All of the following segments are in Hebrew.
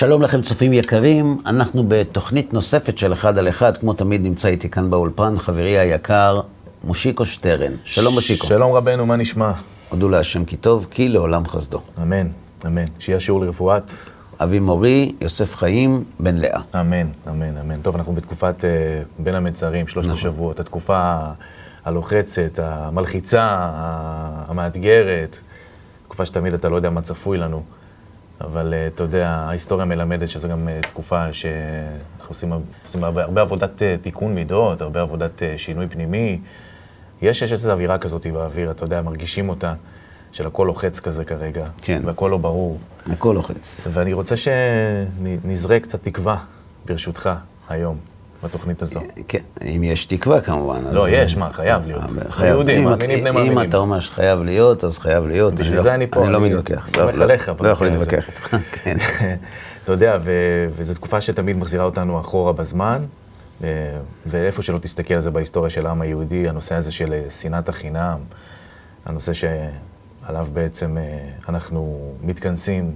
שלום לכם צופים יקרים, אנחנו בתוכנית נוספת של אחד על אחד, כמו תמיד נמצא איתי כאן באולפן חברי היקר מושיקו שטרן. שלום מושיקו. שלום רבנו, מה נשמע? הודו להשם כי טוב, כי לעולם חסדו. אמן, אמן. שיהיה שיעור לרפואת. אבי מורי, יוסף חיים, בן לאה. אמן, אמן, אמן. טוב, אנחנו בתקופת uh, בין המצרים, שלושת נכון. השבועות, התקופה הלוחצת, המלחיצה, המאתגרת, תקופה שתמיד אתה לא יודע מה צפוי לנו. אבל uh, אתה יודע, ההיסטוריה מלמדת שזו גם uh, תקופה שאנחנו עושים, עושים הרבה, הרבה עבודת uh, תיקון מידות, הרבה עבודת שינוי פנימי. יש, יש איזו אווירה כזאת באוויר, אתה יודע, מרגישים אותה, של הכל לוחץ כזה כרגע. כן. והכל לא ברור. הכל לוחץ. ואני רוצה שנזרה קצת תקווה, ברשותך, היום. בתוכנית הזו. כן, אם יש תקווה כמובן. לא, יש, מה, חייב להיות. חייב. יהודים, מאמינים בני מאמינים. אם אתה אומר שחייב להיות, אז חייב להיות. בשביל זה אני פה. אני לא מתווכח. סומך עליך. לא יכול להתווכח איתך, כן. אתה יודע, וזו תקופה שתמיד מחזירה אותנו אחורה בזמן, ואיפה שלא תסתכל על זה בהיסטוריה של העם היהודי, הנושא הזה של שנאת החינם, הנושא שעליו בעצם אנחנו מתכנסים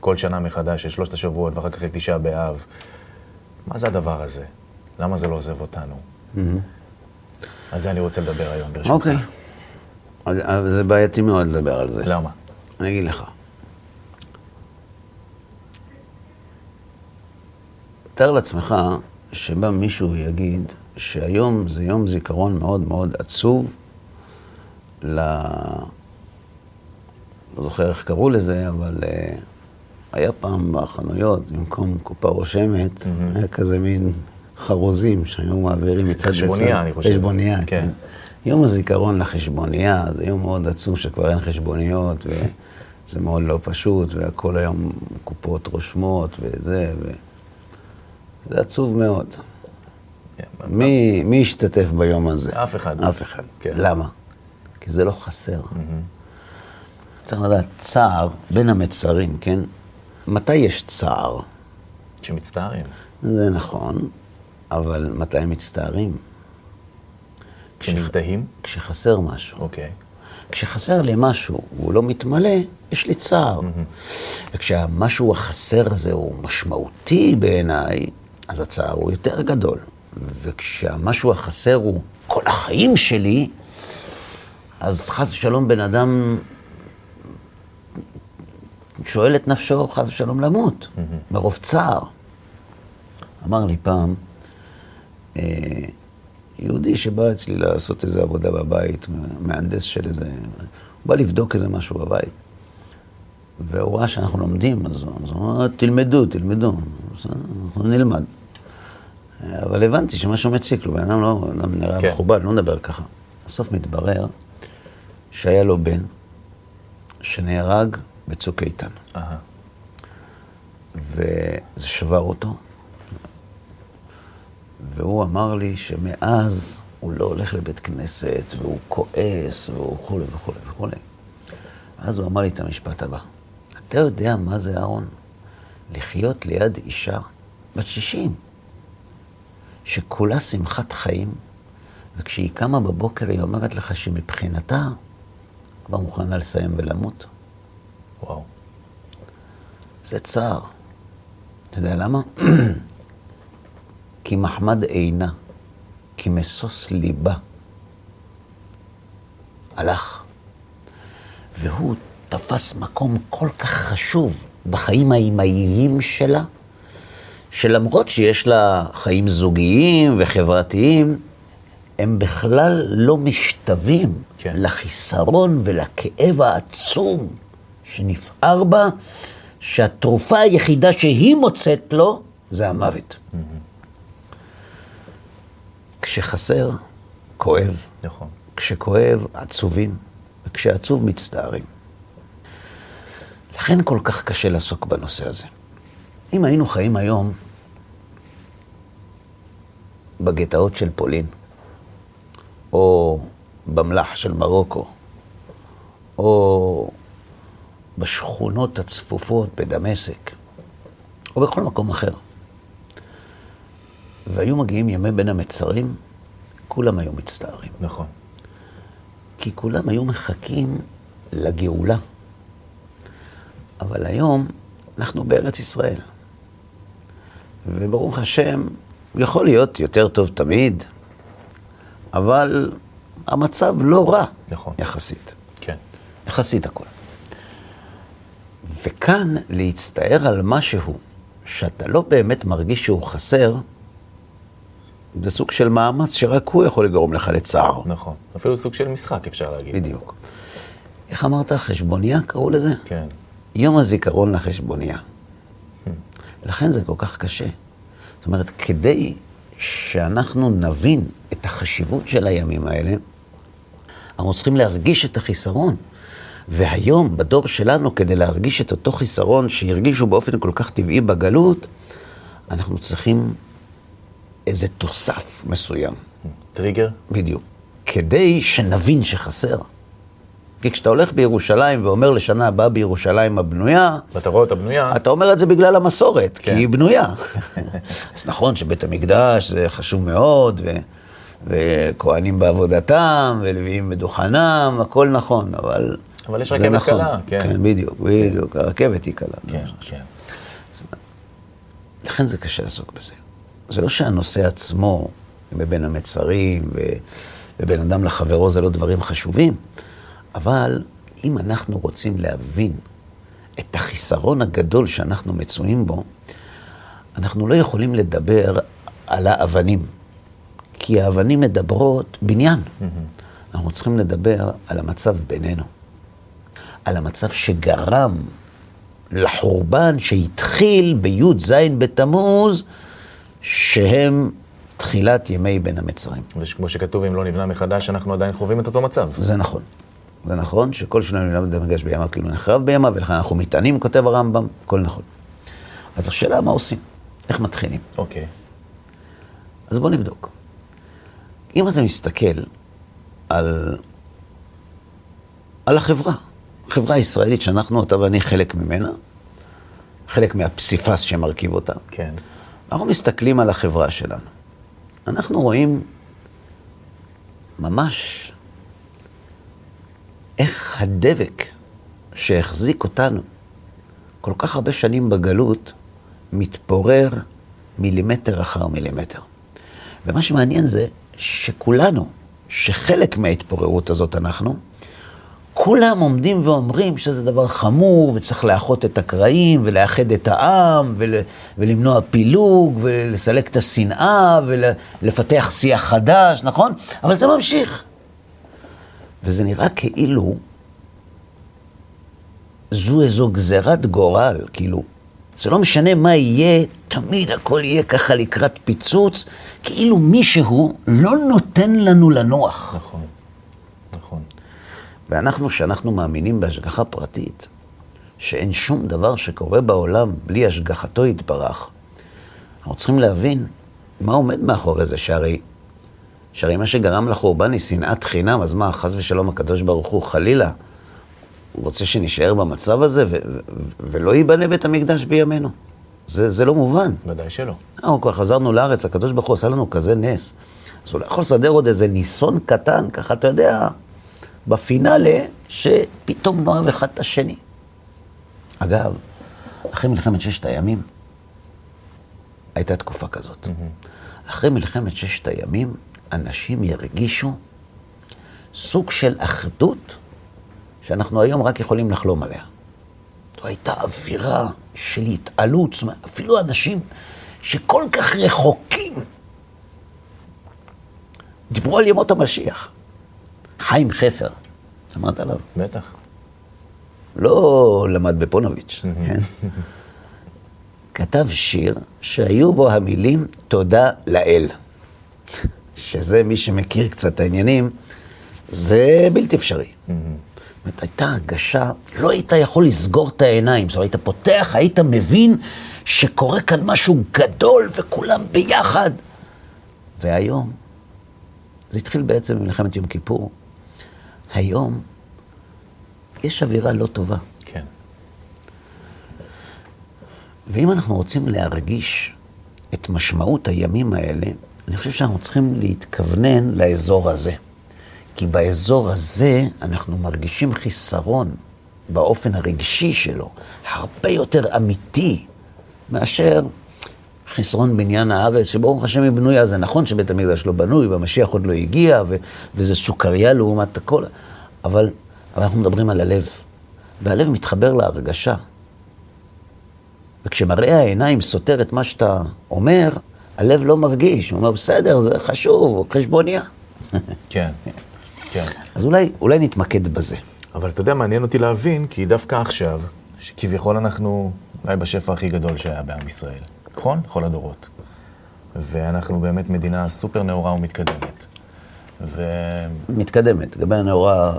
כל שנה מחדש, של שלושת השבועות, ואחר כך את תשעה באב. מה זה הדבר הזה? למה זה לא עוזב אותנו? על זה אני רוצה לדבר היום, ברשותך. אוקיי. זה בעייתי מאוד לדבר על זה. למה? אני אגיד לך. תאר לעצמך שבא מישהו ויגיד שהיום זה יום זיכרון מאוד מאוד עצוב ל... לא זוכר איך קראו לזה, אבל uh, היה פעם בחנויות, במקום קופה רושמת, mm-hmm. היה כזה מין חרוזים שהיו מעבירים מצד לצד. חשבוניה, אני חושב. חשבוניה, כן. כן. יום הזיכרון לחשבוניה, זה יום מאוד עצוב שכבר אין חשבוניות, וזה מאוד לא פשוט, והכל היום קופות רושמות וזה, ו... זה עצוב מאוד. כן, מי, מי השתתף ביום הזה? אף אחד. אף אחד. כן. למה? כי זה לא חסר. Mm-hmm. צריך לדעת, צער בין המצרים, כן? מתי יש צער? שמצטערים. זה נכון, אבל מתי הם מצטערים? כשמזדהים? כשחסר משהו. אוקיי. כשחסר לי משהו, והוא לא מתמלא, יש לי צער. Mm-hmm. וכשהמשהו החסר הזה הוא משמעותי בעיניי, אז הצער הוא יותר גדול. וכשהמשהו החסר הוא כל החיים שלי, אז חס ושלום בן אדם שואל את נפשו, חס ושלום, למות, mm-hmm. מרוב צער. אמר לי פעם, יהודי שבא אצלי לעשות איזו עבודה בבית, מהנדס של איזה... הוא בא לבדוק איזה משהו בבית. והוא ראה שאנחנו לומדים, אז הוא אמר, תלמדו, תלמדו, אנחנו נלמד. אבל הבנתי שמשהו מציק לו, בן אדם לא, לא נראה כן. מכובד, לא נדבר ככה. בסוף מתברר שהיה לו בן שנהרג בצוק איתן. וזה שבר אותו, והוא אמר לי שמאז הוא לא הולך לבית כנסת, והוא כועס, והוא וכולי וכולי וכולי. אז הוא אמר לי את המשפט הבא, אתה יודע מה זה, אהרון? לחיות ליד אישה בת 60, שכולה שמחת חיים, וכשהיא קמה בבוקר היא אומרת לך שמבחינתה כבר מוכנה לסיים ולמות. וואו. זה צער. אתה יודע למה? כי מחמד עינה, כי משוש ליבה. הלך. והוא תפס מקום כל כך חשוב בחיים האימהיים שלה, שלמרות שיש לה חיים זוגיים וחברתיים, הם בכלל לא משתווים כן. לחיסרון ולכאב העצום שנפער בה, שהתרופה היחידה שהיא מוצאת לו זה המוות. Mm-hmm. כשחסר, כואב. נכון. כשכואב, עצובים, וכשעצוב, מצטערים. לכן כל כך קשה לעסוק בנושא הזה. אם היינו חיים היום בגטאות של פולין, או במלח של מרוקו, או בשכונות הצפופות בדמשק, או בכל מקום אחר, והיו מגיעים ימי בין המצרים, כולם היו מצטערים. נכון. כי כולם היו מחכים לגאולה. אבל היום אנחנו בארץ ישראל. וברוך השם, יכול להיות יותר טוב תמיד, אבל המצב לא רע, נכון. יחסית. כן. יחסית הכל. וכאן להצטער על משהו שאתה לא באמת מרגיש שהוא חסר, זה סוג של מאמץ שרק הוא יכול לגרום לך לצער. נכון. אפילו סוג של משחק, אפשר להגיד. בדיוק. איך אמרת? חשבוניה קראו לזה? כן. יום הזיכרון לחשבוניה. לכן זה כל כך קשה. זאת אומרת, כדי שאנחנו נבין את החשיבות של הימים האלה, אנחנו צריכים להרגיש את החיסרון. והיום, בדור שלנו, כדי להרגיש את אותו חיסרון שהרגישו באופן כל כך טבעי בגלות, אנחנו צריכים איזה תוסף מסוים. טריגר? בדיוק. כדי שנבין שחסר. כי כשאתה הולך בירושלים ואומר לשנה הבאה בירושלים הבנויה, ואתה רואה אותה בנויה, אתה אומר את זה בגלל המסורת, כן. כי היא בנויה. אז נכון שבית המקדש זה חשוב מאוד, ו... וכהנים בעבודתם, ולוויים בדוכנם, הכל נכון, אבל... אבל יש רכבת נכון. קלה, כן. כן, בדיוק, בדיוק, הרכבת היא קלה. כן, כן. לכן זה קשה לעסוק בזה. זה לא שהנושא עצמו, בבין המצרים. ובין אדם לחברו, זה לא דברים חשובים, אבל אם אנחנו רוצים להבין את החיסרון הגדול שאנחנו מצויים בו, אנחנו לא יכולים לדבר על האבנים, כי האבנים מדברות בניין. אנחנו צריכים לדבר על המצב בינינו, על המצב שגרם לחורבן שהתחיל בי"ז בתמוז, שהם תחילת ימי בין המצרים. וכמו שכתוב, אם לא נבנה מחדש, אנחנו עדיין חווים את אותו מצב. זה נכון. זה נכון שכל שנה נבנה בית המקדש בימיו כאילו נחרב בימיו, ולכן אנחנו מטענים, כותב הרמב"ם, הכל נכון. אז השאלה מה עושים? איך מתחילים? אוקיי. אז בואו נבדוק. אם אתה מסתכל על, על החברה, החברה הישראלית שאנחנו, אתה ואני חלק ממנה, חלק מהפסיפס שמרכיב אותה, כן. אנחנו מסתכלים על החברה שלנו. אנחנו רואים ממש איך הדבק שהחזיק אותנו כל כך הרבה שנים בגלות, מתפורר מילימטר אחר מילימטר. ומה שמעניין זה שכולנו, שחלק מההתפוררות הזאת אנחנו, כולם עומדים ואומרים שזה דבר חמור, וצריך לאחות את הקרעים, ולאחד את העם, ול, ולמנוע פילוג, ולסלק את השנאה, ולפתח שיח חדש, נכון? אבל זה ממשיך. וזה נראה כאילו זו איזו גזירת גורל, כאילו, זה לא משנה מה יהיה, תמיד הכל יהיה ככה לקראת פיצוץ, כאילו מישהו לא נותן לנו לנוח. נכון. ואנחנו, שאנחנו מאמינים בהשגחה פרטית, שאין שום דבר שקורה בעולם בלי השגחתו יתברך, אנחנו צריכים להבין מה עומד מאחורי זה, שהרי, שהרי מה שגרם לחורבן היא שנאת חינם, אז מה, חס ושלום הקדוש ברוך הוא, חלילה, הוא רוצה שנשאר במצב הזה ו- ו- ו- ולא ייבנה בית המקדש בימינו. זה, זה לא מובן. ודאי שלא. אנחנו כבר חזרנו לארץ, הקדוש ברוך הוא עשה לנו כזה נס. אז הוא לא יכול לסדר עוד איזה ניסון קטן, ככה, אתה יודע, בפינאלה, שפתאום לא אוהב אחד את השני. אגב, אחרי מלחמת ששת הימים, הייתה תקופה כזאת. אחרי מלחמת ששת הימים, אנשים ירגישו סוג של אחדות שאנחנו היום רק יכולים לחלום עליה. זו הייתה אווירה של התעלות, זאת אומרת, אפילו אנשים שכל כך רחוקים דיברו על ימות המשיח. חיים חפר, שמעת עליו? בטח. לא למד בפונוביץ', כן? כתב שיר שהיו בו המילים תודה לאל. שזה, מי שמכיר קצת את העניינים, זה בלתי אפשרי. זאת אומרת, הייתה הרגשה, לא היית יכול לסגור את העיניים, זאת אומרת, היית פותח, היית מבין שקורה כאן משהו גדול וכולם ביחד. והיום, זה התחיל בעצם במלחמת יום כיפור, היום יש אווירה לא טובה. כן. ואם אנחנו רוצים להרגיש את משמעות הימים האלה, אני חושב שאנחנו צריכים להתכוונן לאזור הזה. כי באזור הזה אנחנו מרגישים חיסרון באופן הרגשי שלו, הרבה יותר אמיתי מאשר חסרון בניין הארץ, שברוך השם היא בנויה, זה נכון שבית המקדש לא בנוי, והמשיח עוד לא הגיע, ו- וזה סוכריה לעומת הכל, אבל, אבל אנחנו מדברים על הלב, והלב מתחבר להרגשה. וכשמראה העיניים סותר את מה שאתה אומר, הלב לא מרגיש, הוא אומר, בסדר, זה חשוב, חשבוניה. כן, כן. אז אולי, אולי נתמקד בזה. אבל אתה יודע, מעניין אותי להבין, כי דווקא עכשיו, שכביכול אנחנו אולי בשפע הכי גדול שהיה בעם ישראל, נכון? כל הדורות. ואנחנו באמת מדינה סופר נאורה ומתקדמת. ו... מתקדמת, לגבי הנאורה,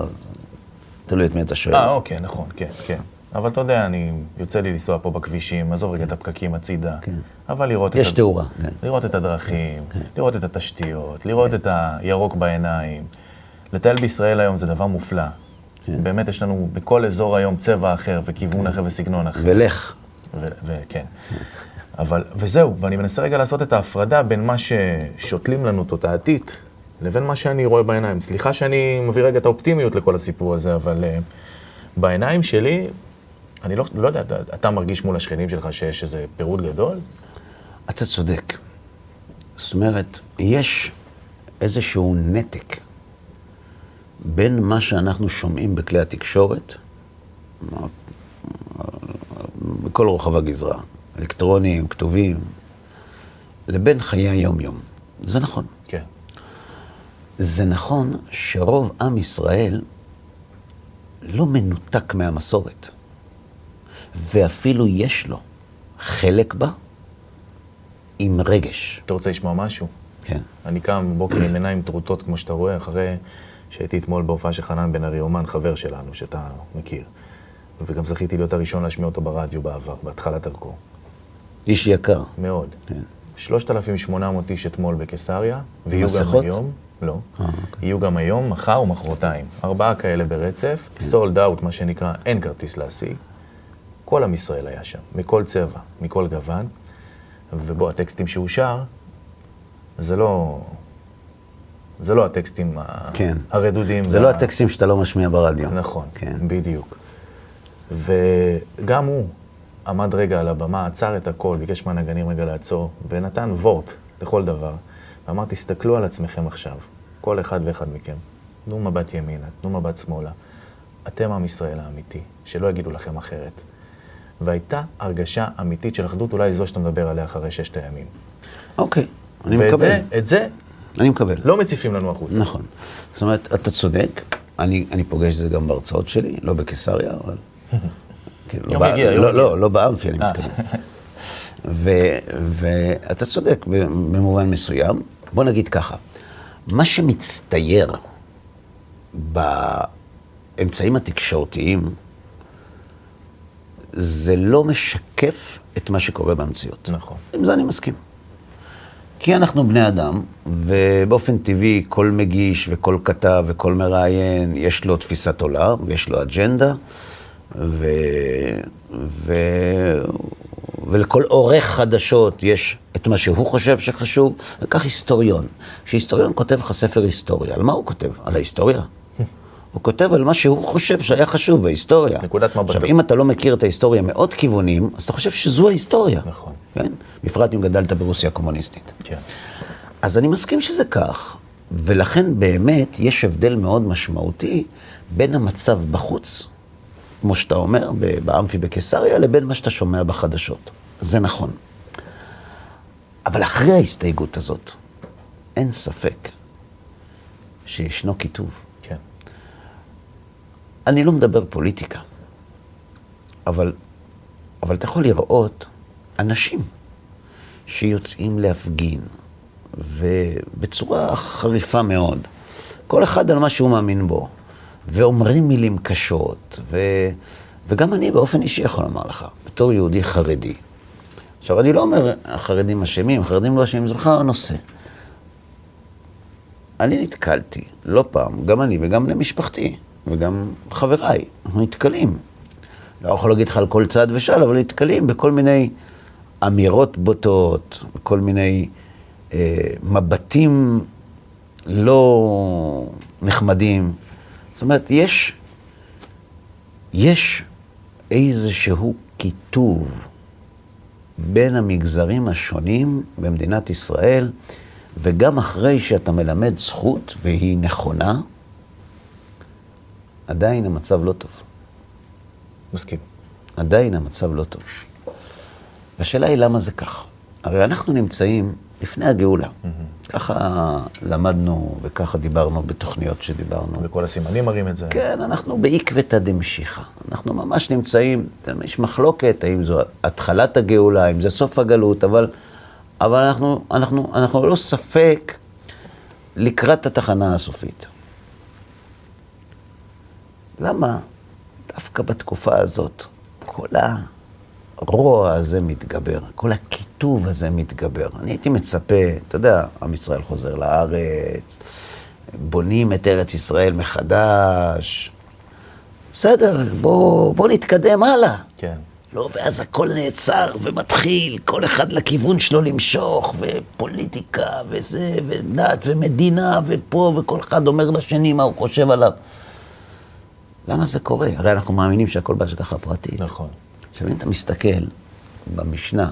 תלוי את מי אתה שואל. אה, אוקיי, נכון, כן, כן. אבל אתה יודע, אני, יוצא לי לנסוע פה בכבישים, עזוב רגע את הפקקים הצידה, כן. אבל לראות יש את... הד- תאורה, כן. לראות את הדרכים, לראות את התשתיות, לראות את הירוק בעיניים. לטייל בישראל היום זה דבר מופלא. כן. באמת יש לנו בכל אזור היום צבע אחר וכיוון אחר וסגנון אחר. ולך. וכן. אבל, וזהו, ואני מנסה רגע לעשות את ההפרדה בין מה ששותלים לנו תודעתית, לבין מה שאני רואה בעיניים. סליחה שאני מביא רגע את האופטימיות לכל הסיפור הזה, אבל uh, בעיניים שלי, אני לא, לא יודע, אתה, מרגיש מול השכנים שלך שיש איזה פירוט גדול? אתה צודק. זאת אומרת, יש איזשהו נתק בין מה שאנחנו שומעים בכלי התקשורת, בכל רוחב הגזרה, אלקטרוניים, כתובים, לבין חיי היום-יום. זה נכון. כן. זה נכון שרוב עם ישראל לא מנותק מהמסורת, ואפילו יש לו חלק בה עם רגש. אתה רוצה לשמוע משהו? כן. אני קם בבוקר עם עיניים טרוטות, כמו שאתה רואה, אחרי שהייתי אתמול בהופעה של חנן בן ארי, אומן חבר שלנו, שאתה מכיר. וגם זכיתי להיות הראשון להשמיע אותו ברדיו בעבר, בהתחלת דרכו. איש יקר. מאוד. כן. 3,800 איש אתמול בקיסריה, ויהיו גם מסכות? היום, לא, אה, אוקיי. יהיו גם היום, מחר ומחרתיים. ארבעה כאלה ברצף, כן. סולד אאוט, מה שנקרא, אין כרטיס להשיג. כל עם ישראל היה שם, מכל צבע, מכל גוון. ובוא, הטקסטים שהוא שר, זה לא... זה לא הטקסטים כן. הרדודים. זה וה- לא הטקסטים שאתה לא משמיע ברדיו. נכון, כן. בדיוק. וגם הוא עמד רגע על הבמה, עצר את הכל, ביקש מהנגנים רגע לעצור, ונתן וורט לכל דבר. ואמר, תסתכלו על עצמכם עכשיו, כל אחד ואחד מכם. תנו מבט ימינה, תנו מבט שמאלה. אתם עם ישראל האמיתי, שלא יגידו לכם אחרת. והייתה הרגשה אמיתית של אחדות, אולי זו שאתה מדבר עליה אחרי ששת הימים. אוקיי, אני ואת מקבל. זה, את זה אני מקבל. לא מציפים לנו החוצה. נכון. זאת אומרת, אתה צודק, אני, אני פוגש את זה גם בהרצאות שלי, לא בקיסריה, אבל... כאילו, יום לא, יגיע, ב- יום לא, יגיע. לא, לא באמפי, אני אה. מתכוון. ואתה צודק במובן מסוים. בוא נגיד ככה, מה שמצטייר באמצעים התקשורתיים, זה לא משקף את מה שקורה במציאות. נכון. עם זה אני מסכים. כי אנחנו בני אדם, ובאופן טבעי כל מגיש וכל כתב וכל מראיין, יש לו תפיסת עולם ויש לו אג'נדה, ו... ו... ולכל עורך חדשות יש את מה שהוא חושב שחשוב, וכך היסטוריון. כשהיסטוריון כותב לך ספר היסטוריה, על מה הוא כותב? על ההיסטוריה? הוא כותב על מה שהוא חושב שהיה חשוב בהיסטוריה. נקודת מבטו. עכשיו, אם אתה לא מכיר את ההיסטוריה מעוד כיוונים, אז אתה חושב שזו ההיסטוריה. נכון. כן? בפרט אם גדלת ברוסיה הקומוניסטית. כן. אז אני מסכים שזה כך, ולכן באמת יש הבדל מאוד משמעותי בין המצב בחוץ, כמו שאתה אומר, באמפי בקיסריה, לבין מה שאתה שומע בחדשות. זה נכון. אבל אחרי ההסתייגות הזאת, אין ספק שישנו קיטוב. כן. אני לא מדבר פוליטיקה, אבל, אבל אתה יכול לראות אנשים שיוצאים להפגין, ובצורה חריפה מאוד, כל אחד על מה שהוא מאמין בו, ואומרים מילים קשות, ו, וגם אני באופן אישי יכול לומר לך, בתור יהודי חרדי. עכשיו, אני לא אומר, החרדים אשמים, החרדים לא אשמים, זה בכלל הנושא. אני נתקלתי, לא פעם, גם אני וגם בני משפחתי, וגם חבריי, אנחנו נתקלים. לא יכול להגיד לך על כל צעד ושעל, אבל נתקלים בכל מיני אמירות בוטות, בכל מיני אה, מבטים לא נחמדים. זאת אומרת, יש, יש איזשהו קיטוב בין המגזרים השונים במדינת ישראל, וגם אחרי שאתה מלמד זכות, והיא נכונה, עדיין המצב לא טוב. מסכים. עדיין המצב לא טוב. והשאלה היא למה זה כך. הרי אנחנו נמצאים לפני הגאולה. Mm-hmm. ככה למדנו וככה דיברנו בתוכניות שדיברנו. וכל הסימנים מראים את זה. כן, אנחנו בעקבתא דמשיחא. אנחנו ממש נמצאים, יש מחלוקת האם זו התחלת הגאולה, האם זה סוף הגלות, אבל, אבל אנחנו, אנחנו, אנחנו לא ספק לקראת התחנה הסופית. למה דווקא בתקופה הזאת כל הרוע הזה מתגבר, כל הקיטוב הזה מתגבר? אני הייתי מצפה, אתה יודע, עם ישראל חוזר לארץ, בונים את ארץ ישראל מחדש. בסדר, בוא, בוא נתקדם הלאה. כן. לא, ואז הכל נעצר ומתחיל, כל אחד לכיוון שלו למשוך, ופוליטיקה, וזה, ודת, ומדינה, ופה, וכל אחד אומר לשני מה הוא חושב עליו. למה זה קורה? הרי אנחנו מאמינים שהכל בהשגחה פרטית. נכון. עכשיו, אם אתה מסתכל במשנה,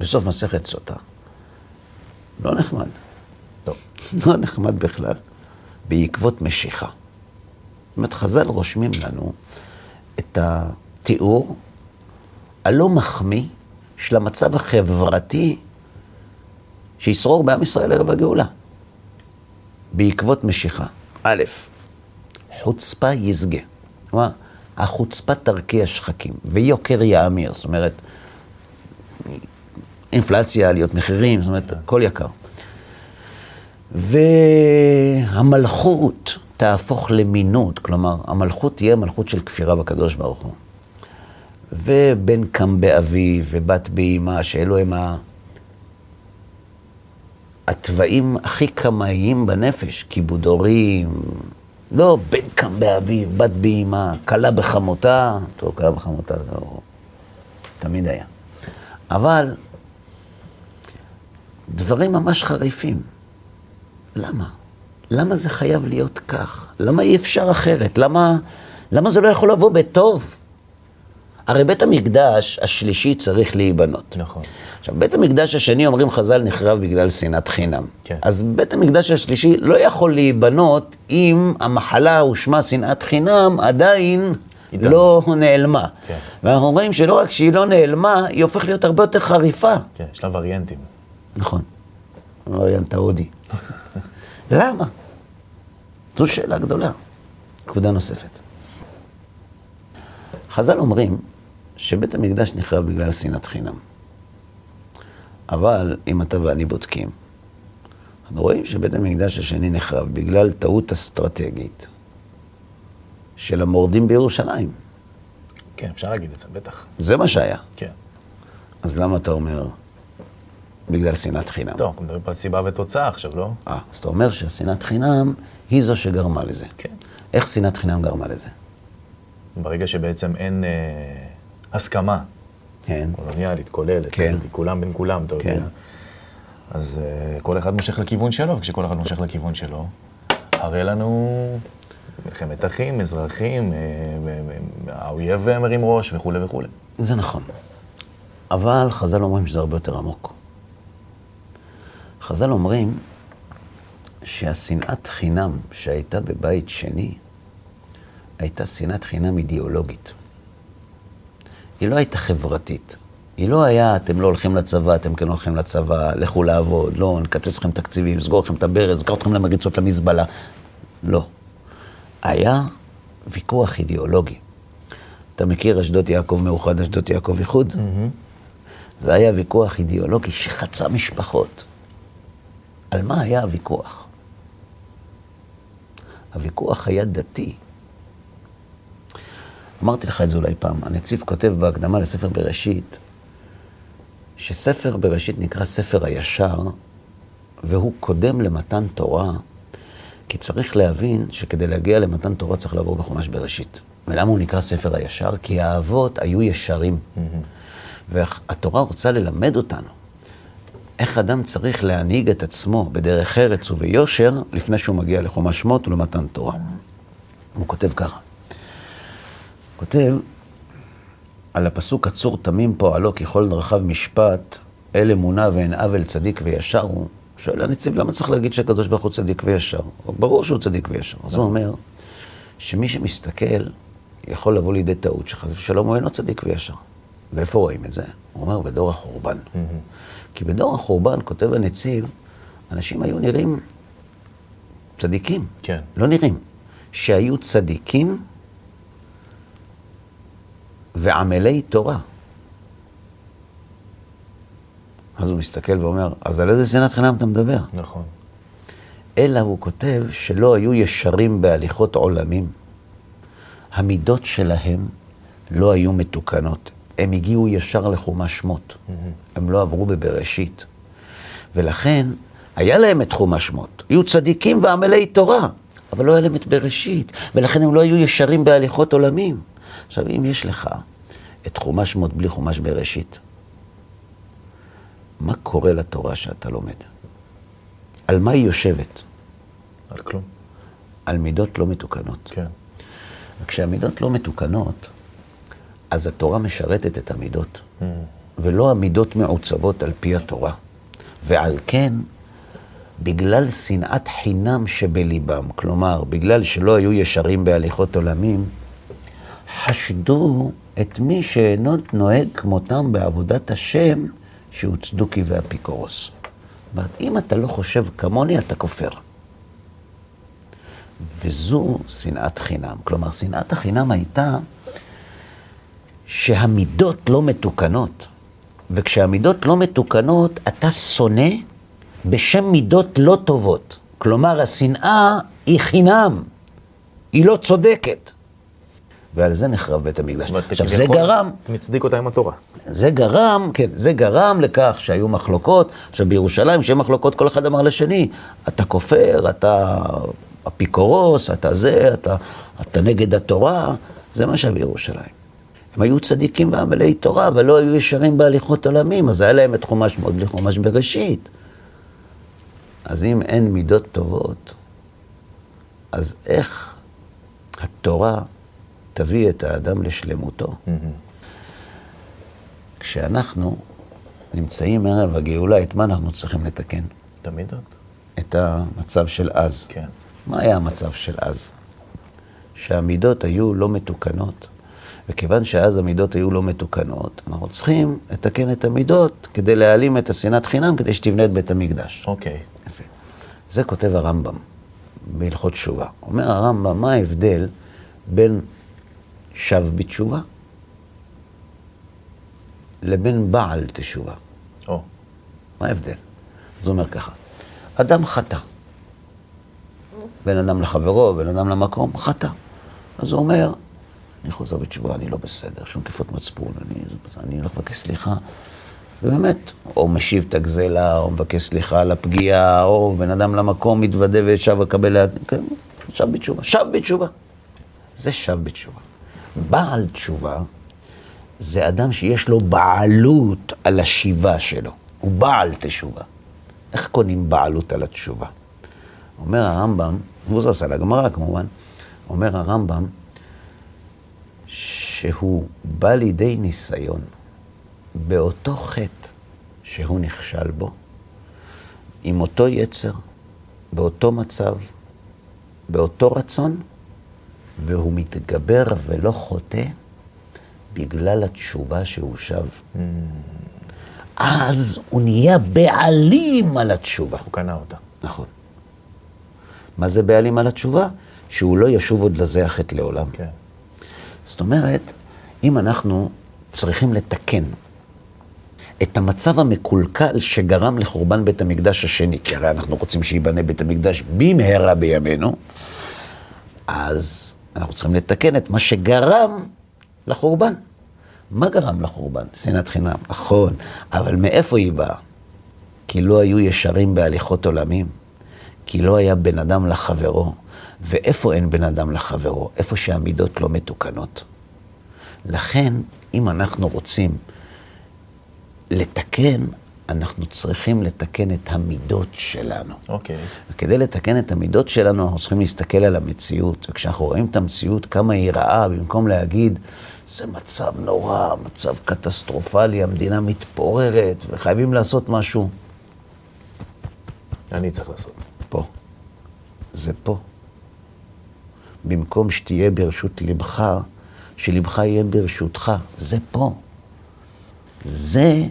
בסוף מסכת סוטה, לא נחמד. לא. לא נחמד בכלל, בעקבות משיכה. זאת אומרת, חז"ל רושמים לנו את התיאור הלא מחמיא של המצב החברתי שישרור בעם ישראל ערב הגאולה. בעקבות משיכה. א', חוצפה יסגה. כלומר, החוצפה תרקיע שחקים, ויוקר יאמיר. זאת אומרת, אינפלציה, עליות מחירים, זאת אומרת, הכל יקר. והמלכות תהפוך למינות, כלומר, המלכות תהיה מלכות של כפירה בקדוש ברוך הוא. ובן קם באביו ובת באימה, שאלו הם ה... התוואים הכי קמאיים בנפש, כיבוד הורים, לא בן קם באביו, בת באימה, כלה בחמותה, טוב, כלה בחמותה זה לא... תמיד היה. אבל דברים ממש חריפים. למה? למה זה חייב להיות כך? למה אי אפשר אחרת? למה, למה זה לא יכול לבוא בטוב? הרי בית המקדש השלישי צריך להיבנות. נכון. עכשיו, בית המקדש השני, אומרים חז"ל, נחרב בגלל שנאת חינם. כן. אז בית המקדש השלישי לא יכול להיבנות אם המחלה ושמה שנאת חינם עדיין איתנו. לא נעלמה. כן. ואנחנו רואים שלא רק שהיא לא נעלמה, היא הופכת להיות הרבה יותר חריפה. כן, יש לה וריאנטים. נכון. הווריאנט ההודי. למה? זו שאלה גדולה. נקודה נוספת. חז"ל אומרים שבית המקדש נחרב בגלל שנאת חינם. אבל אם אתה ואני בודקים, אנחנו רואים שבית המקדש השני נחרב בגלל טעות אסטרטגית של המורדים בירושלים. כן, אפשר להגיד את זה, בטח. זה מה שהיה. כן. אז למה אתה אומר בגלל שנאת חינם? טוב, אנחנו מדברים על סיבה ותוצאה עכשיו, לא? אה, אז אתה אומר ששנאת חינם היא זו שגרמה לזה. כן. איך שנאת חינם גרמה לזה? ברגע שבעצם אין אה, הסכמה כן. קולוניאלית, כוללת, כן. כזאת, כולם בין כולם, אתה יודע. כן. אז אה, כל אחד מושך לכיוון שלו, וכשכל אחד מושך לכיוון שלו, הרי לנו מלחמת אחים, אזרחים, אה, אה, האויב מרים ראש וכולי וכולי. זה נכון. אבל חז"ל אומרים שזה הרבה יותר עמוק. חז"ל אומרים שהשנאת חינם שהייתה בבית שני, הייתה שנאת חינם אידיאולוגית. היא לא הייתה חברתית. היא לא היה, אתם לא הולכים לצבא, אתם כן הולכים לצבא, לכו לעבוד, לא, נקצץ לכם תקציבים, נסגור לכם את הברז, נקח אתכם למריצות למזבלה. לא. היה ויכוח אידיאולוגי. אתה מכיר אשדות יעקב מאוחד, אשדות יעקב איחוד? זה היה ויכוח אידיאולוגי שחצה משפחות. על מה היה הוויכוח? הוויכוח היה דתי. אמרתי לך את זה אולי פעם, הנציב כותב בהקדמה לספר בראשית, שספר בראשית נקרא ספר הישר, והוא קודם למתן תורה, כי צריך להבין שכדי להגיע למתן תורה צריך לעבור בחומש בראשית. ולמה הוא נקרא ספר הישר? כי האבות היו ישרים. והתורה רוצה ללמד אותנו איך אדם צריך להנהיג את עצמו בדרך ארץ וביושר לפני שהוא מגיע לחומש שמות ולמתן תורה. הוא כותב ככה. כותב, על הפסוק עצור תמים פועלו ככל דרכיו משפט, אל אמונה ואין עוול צדיק וישר הוא. שואל הנציב, למה צריך להגיד שהקדוש ברוך הוא צדיק וישר? ברור שהוא צדיק וישר. אז הוא אומר שמי שמסתכל יכול לבוא לידי טעות שחס ושלום הוא אינו צדיק וישר. ואיפה רואים את זה? הוא אומר, בדור החורבן. כי בדור החורבן, כותב הנציב, אנשים היו נראים צדיקים. כן. לא נראים. שהיו צדיקים ועמלי תורה. אז הוא מסתכל ואומר, אז על איזה שנאת חינם אתה מדבר? נכון. אלא הוא כותב שלא היו ישרים בהליכות עולמים. המידות שלהם לא היו מתוקנות. הם הגיעו ישר לחומש שמות. הם לא עברו בבראשית. ולכן, היה להם את חומש שמות. היו צדיקים ועמלי תורה, אבל לא היה להם את בראשית. ולכן הם לא היו ישרים בהליכות עולמים. עכשיו, אם יש לך את חומש שמות בלי חומש בראשית, מה קורה לתורה שאתה לומד? על מה היא יושבת? על כלום. על מידות לא מתוקנות. כן. וכשהמידות לא מתוקנות, אז התורה משרתת את המידות, ולא המידות מעוצבות על פי התורה. ועל כן, בגלל שנאת חינם שבליבם, כלומר, בגלל שלא היו ישרים בהליכות עולמים, חשדו את מי שאינו נוהג כמותם בעבודת השם, שהוא צדוקי ואפיקורוס. אומרת, אם אתה לא חושב כמוני, אתה כופר. וזו שנאת חינם. כלומר, שנאת החינם הייתה שהמידות לא מתוקנות. וכשהמידות לא מתוקנות, אתה שונא בשם מידות לא טובות. כלומר, השנאה היא חינם, היא לא צודקת. ועל זה נחרב בית המקדש. עכשיו, זה גרם... מצדיק אותה עם התורה. זה גרם, כן, זה גרם לכך שהיו מחלוקות. עכשיו, בירושלים, כשהיו מחלוקות, כל אחד אמר לשני, אתה כופר, אתה אפיקורוס, אתה זה, אתה, אתה נגד התורה. זה מה שהיה בירושלים. הם היו צדיקים ועמלי תורה, אבל לא היו ישרים בהליכות עולמים, אז היה להם את חומש מאוד בלי חומש בראשית. אז אם אין מידות טובות, אז איך התורה תביא את האדם לשלמותו? כשאנחנו נמצאים מערב הגאולה, את מה אנחנו צריכים לתקן? את המידות. את המצב של אז. כן. מה היה המצב של אז? שהמידות היו לא מתוקנות, וכיוון שאז המידות היו לא מתוקנות, אנחנו צריכים לתקן את המידות כדי להעלים את השנאת חינם, כדי שתבנה את בית המקדש. אוקיי. יפה. זה כותב הרמב"ם בהלכות תשובה. אומר הרמב"ם, מה ההבדל בין שב בתשובה לבין בעל תשובה? או. מה ההבדל? הוא אומר ככה, אדם חטא. בן אדם לחברו, בן אדם למקום, חטא. אז הוא אומר, אני חוזר בתשובה, אני לא בסדר, שום תקיפות מצפון, אני, אני הולך לבקש סליחה. ובאמת, או משיב את הגזלה, או מבקש סליחה על הפגיעה, או בן אדם למקום מתוודה ושב לקבל ליד, כן, שב בתשובה, שב בתשובה. זה שב בתשובה. בעל תשובה זה אדם שיש לו בעלות על השיבה שלו. הוא בעל תשובה. איך קונים בעלות על התשובה? אומר הרמב"ם, והוא זה עושה לגמרא כמובן, אומר הרמב"ם, שהוא בא לידי ניסיון באותו חטא שהוא נכשל בו, עם אותו יצר, באותו מצב, באותו רצון, והוא מתגבר ולא חוטא בגלל התשובה שהוא שב. אז הוא נהיה בעלים על התשובה. הוא קנה אותה. נכון. מה זה בעלים על התשובה? שהוא לא ישוב עוד לזה החטא לעולם. כן. זאת אומרת, אם אנחנו צריכים לתקן את המצב המקולקל שגרם לחורבן בית המקדש השני, כי הרי אנחנו רוצים שייבנה בית המקדש במהרה בימינו, אז אנחנו צריכים לתקן את מה שגרם לחורבן. מה גרם לחורבן? שנאת חינם, נכון, אבל מאיפה היא באה? כי לא היו ישרים בהליכות עולמים, כי לא היה בן אדם לחברו. ואיפה אין בן אדם לחברו? איפה שהמידות לא מתוקנות. לכן, אם אנחנו רוצים לתקן, אנחנו צריכים לתקן את המידות שלנו. אוקיי. וכדי לתקן את המידות שלנו, אנחנו צריכים להסתכל על המציאות. וכשאנחנו רואים את המציאות, כמה היא רעה, במקום להגיד, זה מצב נורא, מצב קטסטרופלי, המדינה מתפוררת, וחייבים לעשות משהו. אני צריך לעשות. פה. זה פה. במקום שתהיה ברשות לבך, שלבך יהיה ברשותך. זה פה. זה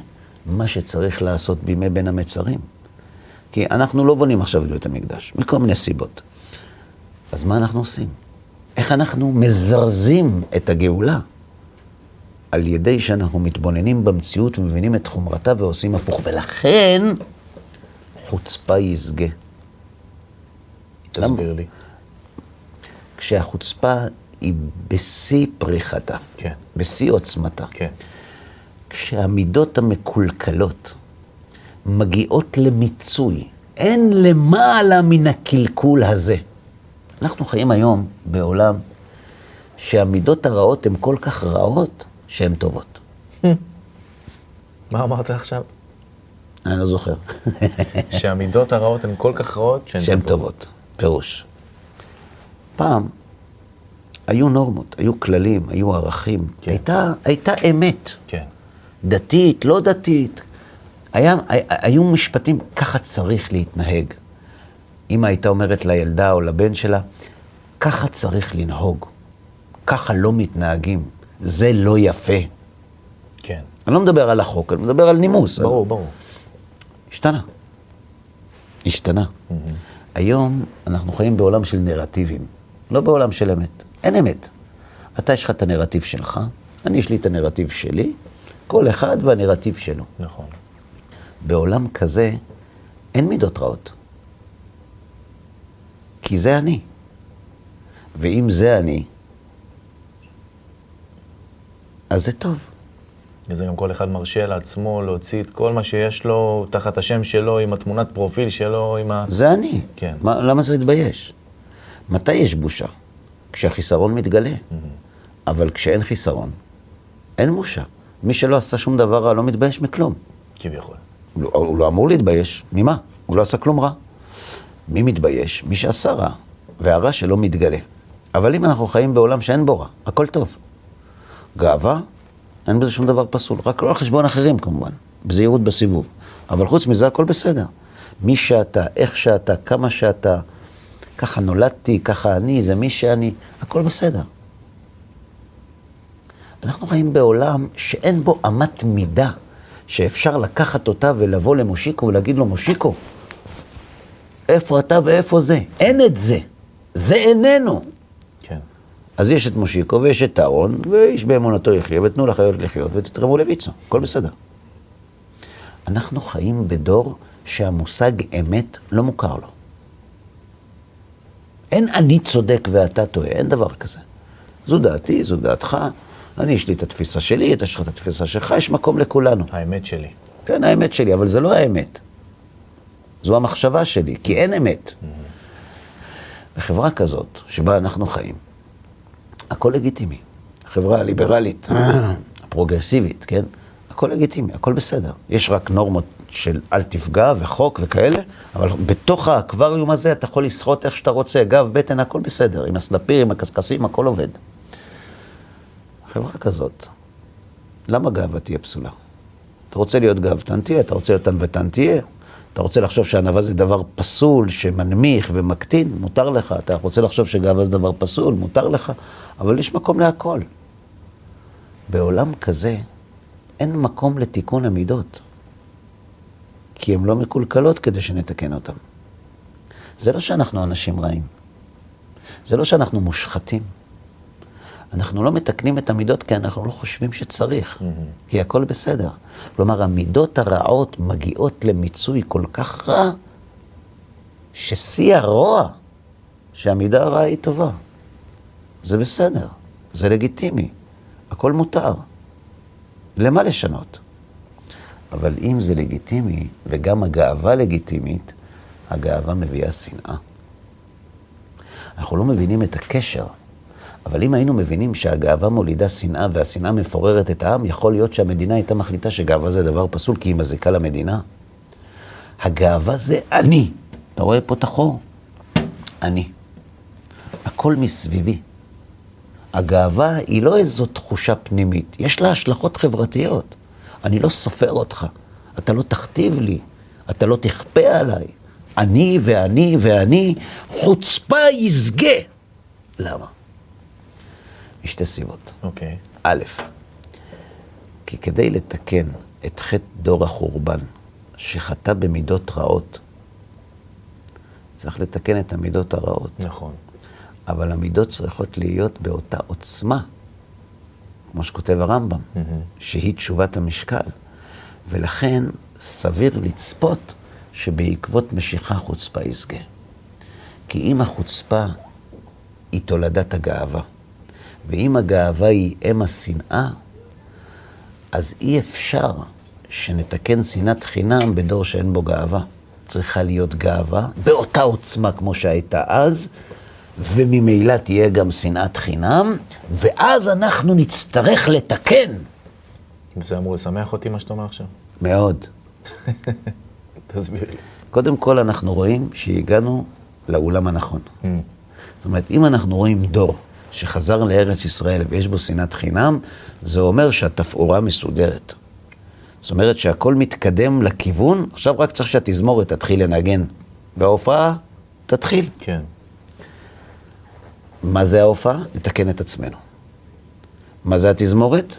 מה שצריך לעשות בימי בין המצרים. כי אנחנו לא בונים עכשיו את בית המקדש, מכל מיני סיבות. אז מה אנחנו עושים? איך אנחנו מזרזים את הגאולה? על ידי שאנחנו מתבוננים במציאות ומבינים את חומרתה ועושים הפוך. ולכן, חוצפה ישגה. תסביר לי. כשהחוצפה היא בשיא פריחתה, כן. בשיא עוצמתה, כן. כשהמידות המקולקלות מגיעות למיצוי, אין למעלה מן הקלקול הזה. אנחנו חיים היום בעולם שהמידות הרעות הן כל כך רעות שהן טובות. מה אמרת עכשיו? אני לא זוכר. שהמידות הרעות הן כל כך רעות שהן שהן טובות, פירוש. פעם היו נורמות, היו כללים, היו ערכים. כן. הייתה, הייתה אמת. כן. דתית, לא דתית. היה, היו משפטים, ככה צריך להתנהג. אמא הייתה אומרת לילדה או לבן שלה, ככה צריך לנהוג, ככה לא מתנהגים, זה לא יפה. כן. אני לא מדבר על החוק, אני מדבר על נימוס. ברור, ברור. השתנה. השתנה. היום אנחנו חיים בעולם של נרטיבים, לא בעולם של אמת. אין אמת. אתה יש לך את הנרטיב שלך, אני יש לי את הנרטיב שלי, כל אחד והנרטיב שלו. נכון. בעולם כזה אין מידות רעות. כי זה אני. ואם זה אני, אז זה טוב. וזה גם כל אחד מרשה לעצמו להוציא את כל מה שיש לו תחת השם שלו, עם התמונת פרופיל שלו, עם ה... זה אני. כן. מה, למה צריך להתבייש? מתי יש בושה? כשהחיסרון מתגלה. אבל כשאין חיסרון, אין בושה. מי שלא עשה שום דבר רע לא מתבייש מכלום. כביכול. הוא לא, הוא לא אמור להתבייש. ממה? הוא לא עשה כלום רע. מי מתבייש? מי שעשה רע, והרע שלו מתגלה. אבל אם אנחנו חיים בעולם שאין בו רע, הכל טוב. גאווה, אין בזה שום דבר פסול, רק לא על חשבון אחרים כמובן, בזהירות בסיבוב. אבל חוץ מזה הכל בסדר. מי שאתה, איך שאתה, כמה שאתה, ככה נולדתי, ככה אני, זה מי שאני, הכל בסדר. אנחנו חיים בעולם שאין בו אמת מידה שאפשר לקחת אותה ולבוא למושיקו ולהגיד לו, מושיקו, איפה אתה ואיפה זה? אין את זה. זה איננו. כן. אז יש את מושיקו ויש את אהרון, ואיש באמונתו יחיה, ותנו לחיות לחיות ותתרמו לויצו, הכל בסדר. אנחנו חיים בדור שהמושג אמת לא מוכר לו. אין אני צודק ואתה טועה, אין דבר כזה. זו דעתי, זו דעתך, אני יש לי את התפיסה שלי, אתה יש לך את התפיסה שלך, יש מקום לכולנו. האמת שלי. כן, האמת שלי, אבל זה לא האמת. זו המחשבה שלי, כי אין אמת. בחברה כזאת, שבה אנחנו חיים, הכל לגיטימי. החברה הליברלית, הפרוגרסיבית, כן? הכל לגיטימי, הכל בסדר. יש רק נורמות של אל תפגע וחוק וכאלה, אבל בתוך האקווריום הזה אתה יכול לשחות איך שאתה רוצה, גב, בטן, הכל בסדר. עם הסלפיר, עם הקשקשים, הכל עובד. חברה כזאת, למה גאווה תהיה פסולה? אתה רוצה להיות גאוותן תהיה, אתה רוצה להיות ענוותן תהיה. אתה רוצה לחשוב שענווה זה דבר פסול, שמנמיך ומקטין, מותר לך. אתה רוצה לחשוב שגאווה זה דבר פסול, מותר לך. אבל יש מקום להכל. בעולם כזה אין מקום לתיקון המידות, כי הן לא מקולקלות כדי שנתקן אותן. זה לא שאנחנו אנשים רעים, זה לא שאנחנו מושחתים. אנחנו לא מתקנים את המידות כי אנחנו לא חושבים שצריך, mm-hmm. כי הכל בסדר. כלומר, המידות הרעות מגיעות למיצוי כל כך רע, ששיא הרוע, שהמידה הרעה היא טובה. זה בסדר, זה לגיטימי, הכל מותר. למה לשנות? אבל אם זה לגיטימי, וגם הגאווה לגיטימית, הגאווה מביאה שנאה. אנחנו לא מבינים את הקשר. אבל אם היינו מבינים שהגאווה מולידה שנאה והשנאה מפוררת את העם, יכול להיות שהמדינה הייתה מחליטה שגאווה זה דבר פסול כי היא מזיקה למדינה. הגאווה זה אני. אתה רואה פה את החור? אני. הכל מסביבי. הגאווה היא לא איזו תחושה פנימית, יש לה השלכות חברתיות. אני לא סופר אותך, אתה לא תכתיב לי, אתה לא תכפה עליי. אני ואני ואני, חוצפה ישגה. למה? משתי סיבות. אוקיי. Okay. א', כי כדי לתקן את חטא דור החורבן, שחטא במידות רעות, צריך לתקן את המידות הרעות. נכון. אבל המידות צריכות להיות באותה עוצמה, כמו שכותב הרמב"ם, mm-hmm. שהיא תשובת המשקל. ולכן סביר לצפות שבעקבות משיכה חוצפה ישגה. כי אם החוצפה היא תולדת הגאווה, ואם הגאווה היא אם השנאה, אז אי אפשר שנתקן שנאת חינם בדור שאין בו גאווה. צריכה להיות גאווה באותה עוצמה כמו שהייתה אז, וממילא תהיה גם שנאת חינם, ואז אנחנו נצטרך לתקן. זה אמור לשמח אותי מה שאתה אומר עכשיו? מאוד. תסביר לי. קודם כל אנחנו רואים שהגענו לאולם הנכון. Mm. זאת אומרת, אם אנחנו רואים דור שחזר לארץ ישראל ויש בו שנאת חינם, זה אומר שהתפאורה מסודרת. זאת אומרת שהכל מתקדם לכיוון, עכשיו רק צריך שהתזמורת תתחיל לנגן. בהופעה, תתחיל. כן. מה זה ההופעה? לתקן את עצמנו. מה זה התזמורת?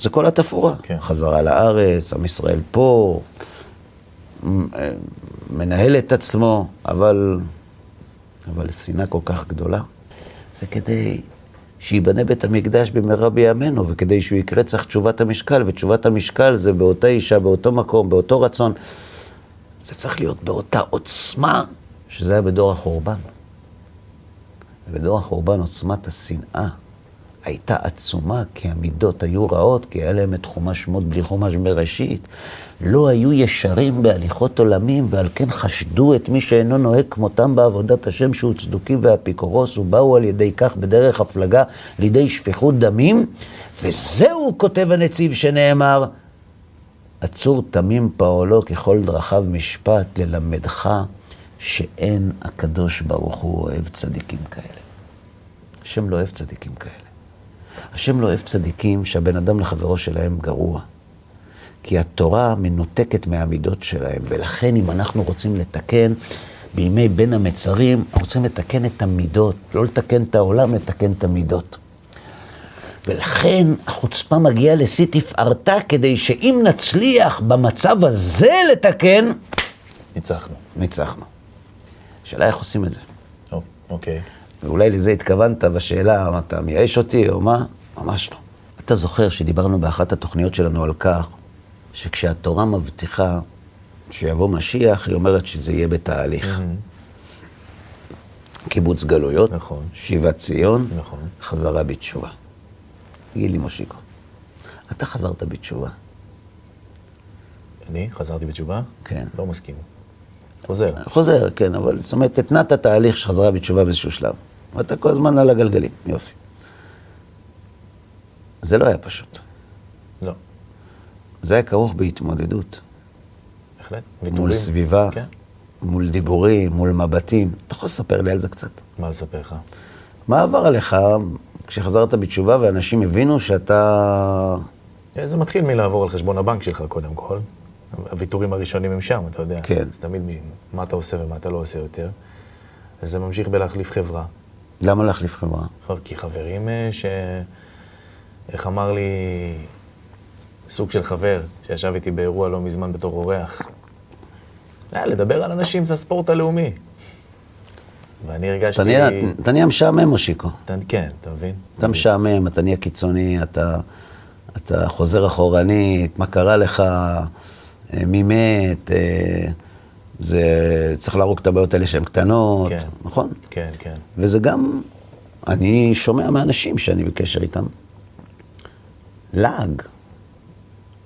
זה כל התפאורה. כן. חזרה לארץ, עם ישראל פה, מנהל את עצמו, אבל, אבל שנאה כל כך גדולה. זה כדי שייבנה בית המקדש במהרה בימינו, וכדי שהוא יקרה צריך תשובת המשקל, ותשובת המשקל זה באותה אישה, באותו מקום, באותו רצון. זה צריך להיות באותה עוצמה שזה היה בדור החורבן. ובדור החורבן עוצמת השנאה הייתה עצומה, כי המידות היו רעות, כי היה להם את חומש שמות בלי חומש בראשית. לא היו ישרים בהליכות עולמים, ועל כן חשדו את מי שאינו נוהג כמותם בעבודת השם, שהוא צדוקי ואפיקורוס, ובאו על ידי כך בדרך הפלגה לידי שפיכות דמים. וזהו, כותב הנציב, שנאמר, עצור תמים פעולו ככל דרכיו משפט, ללמדך שאין הקדוש ברוך הוא אוהב צדיקים כאלה. השם לא אוהב צדיקים כאלה. השם לא אוהב צדיקים שהבן אדם לחברו שלהם גרוע. כי התורה מנותקת מהמידות שלהם, ולכן אם אנחנו רוצים לתקן בימי בין המצרים, אנחנו רוצים לתקן את המידות, לא לתקן את העולם, לתקן את המידות. ולכן החוצפה מגיעה לשיא תפארתה, כדי שאם נצליח במצב הזה לתקן, ניצחנו. ניצחנו. השאלה איך עושים את זה. אוקיי. ואולי לזה התכוונת בשאלה, אתה מייאש אותי או מה? ממש לא. אתה זוכר שדיברנו באחת התוכניות שלנו על כך שכשהתורה מבטיחה שיבוא משיח, היא אומרת שזה יהיה בתהליך. Mm-hmm. קיבוץ גלויות, נכון. שיבת ציון, נכון. חזרה בתשובה. תגיד לי, מושיקו, אתה חזרת בתשובה. אני חזרתי בתשובה? כן. לא מסכים. חוזר. חוזר, כן, אבל זאת אומרת, התנעת תהליך של חזרה בתשובה באיזשהו שלב. ואתה כל הזמן על הגלגלים, יופי. זה לא היה פשוט. לא. זה היה כרוך בהתמודדות. בהחלט. מול ויתורים. סביבה, כן. מול דיבורים, מול מבטים. אתה יכול לספר לי על זה קצת? מה לספר לך? מה עבר עליך כשחזרת בתשובה ואנשים הבינו שאתה... זה מתחיל מלעבור על חשבון הבנק שלך קודם כל. הוויתורים הראשונים הם שם, אתה יודע. כן. זה תמיד מה אתה עושה ומה אתה לא עושה יותר. אז זה ממשיך בלהחליף חברה. למה להחליף חברה? כי חברים אה, ש... איך אמר לי סוג של חבר שישב איתי באירוע לא מזמן בתור אורח? היה, לדבר על אנשים זה הספורט הלאומי. ואני אז הרגשתי... אתה נהיה- אתה נהיה משעמם, מושיקו. כן, אתה מבין? אתה משעמם, אתה נהיה קיצוני, אתה, אתה חוזר אחורנית, מה קרה לך, אה, מי מת, אה, זה, צריך להרוג את הבעיות האלה שהן קטנות, כן. נכון? כן, כן. וזה גם, אני שומע מאנשים שאני בקשר איתם, לעג.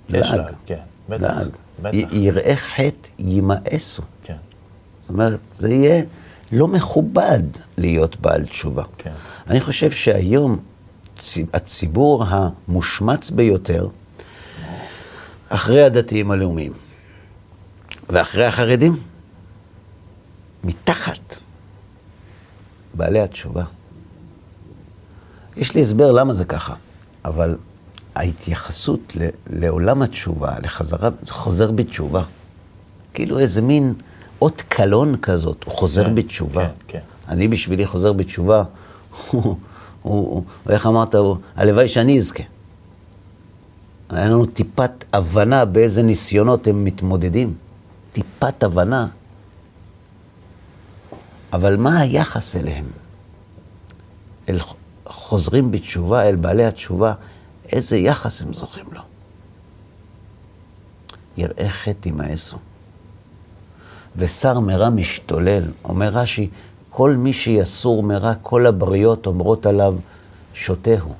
יש לעג, כן, בטח, לעג. בטח. י- יראי חטא ימאסו. כן. זאת אומרת, זה יהיה לא מכובד להיות בעל תשובה. כן. אני חושב שהיום צי- הציבור המושמץ ביותר, אחרי הדתיים הלאומיים ואחרי החרדים, מתחת בעלי התשובה. יש לי הסבר למה זה ככה, אבל ההתייחסות ל- לעולם התשובה, לחזרה, זה חוזר בתשובה. כאילו איזה מין אות קלון כזאת, הוא חוזר כן, בתשובה. כן, כן. אני בשבילי חוזר בתשובה, הוא, הוא, הוא, איך אמרת, הוא, הלוואי שאני אזכה. היה לנו טיפת הבנה באיזה ניסיונות הם מתמודדים. טיפת הבנה. אבל מה היחס אליהם? אל חוזרים בתשובה, אל בעלי התשובה, איזה יחס הם זוכים לו? יראה חטא ימאסו. ושר מרע משתולל. אומר רש"י, כל מי שיסור מרע, כל הבריות אומרות עליו, שוטה הוא.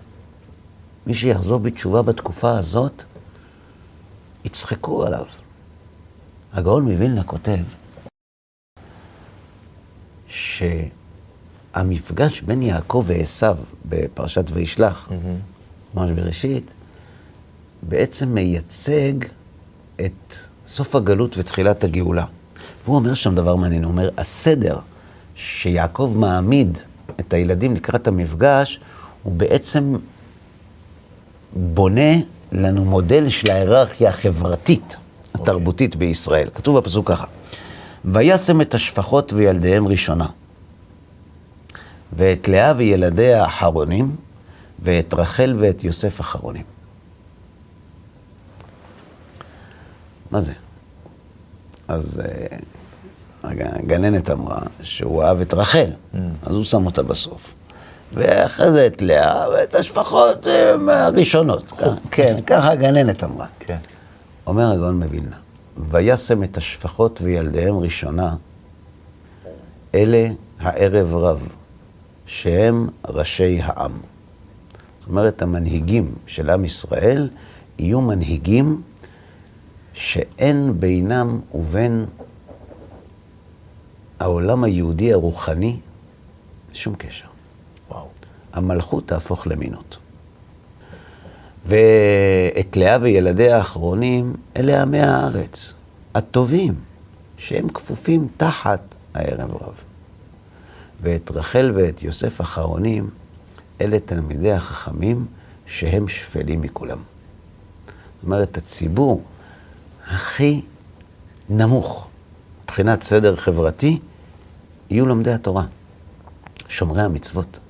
מי שיחזור בתשובה בתקופה הזאת, יצחקו עליו. הגאון מווילנה כותב שהמפגש בין יעקב ועשו בפרשת וישלח, ממש בראשית, בעצם מייצג את סוף הגלות ותחילת הגאולה. והוא אומר שם דבר מעניין, הוא אומר, הסדר שיעקב מעמיד את הילדים לקראת המפגש, הוא בעצם בונה לנו מודל של ההיררכיה החברתית, התרבותית בישראל. כתוב בפסוק ככה, וישם את השפחות וילדיהם ראשונה, ואת לאה וילדיה אחרונים, ואת רחל ואת יוסף אחרונים. מה זה? אז אה, הגננת אמרה שהוא אהב את רחל, אז הוא שם אותה בסוף. ואחרי זה את לאה ואת השפחות אה, הראשונות. כן, ככה הגננת אמרה. כן. אומר הגאון מווילנה, וישם את השפחות וילדיהם ראשונה, אלה הערב רב, שהם ראשי העם. זאת אומרת, המנהיגים של עם ישראל יהיו מנהיגים שאין בינם ובין העולם היהודי הרוחני שום קשר. וואו. המלכות תהפוך למינות. ואת לאה וילדיה האחרונים, אלה עמי הארץ, הטובים, שהם כפופים תחת הערב רב. ואת רחל ואת יוסף האחרונים, אלה תלמידי החכמים שהם שפלים מכולם. זאת אומרת, הציבור הכי נמוך מבחינת סדר חברתי, יהיו לומדי התורה, שומרי המצוות.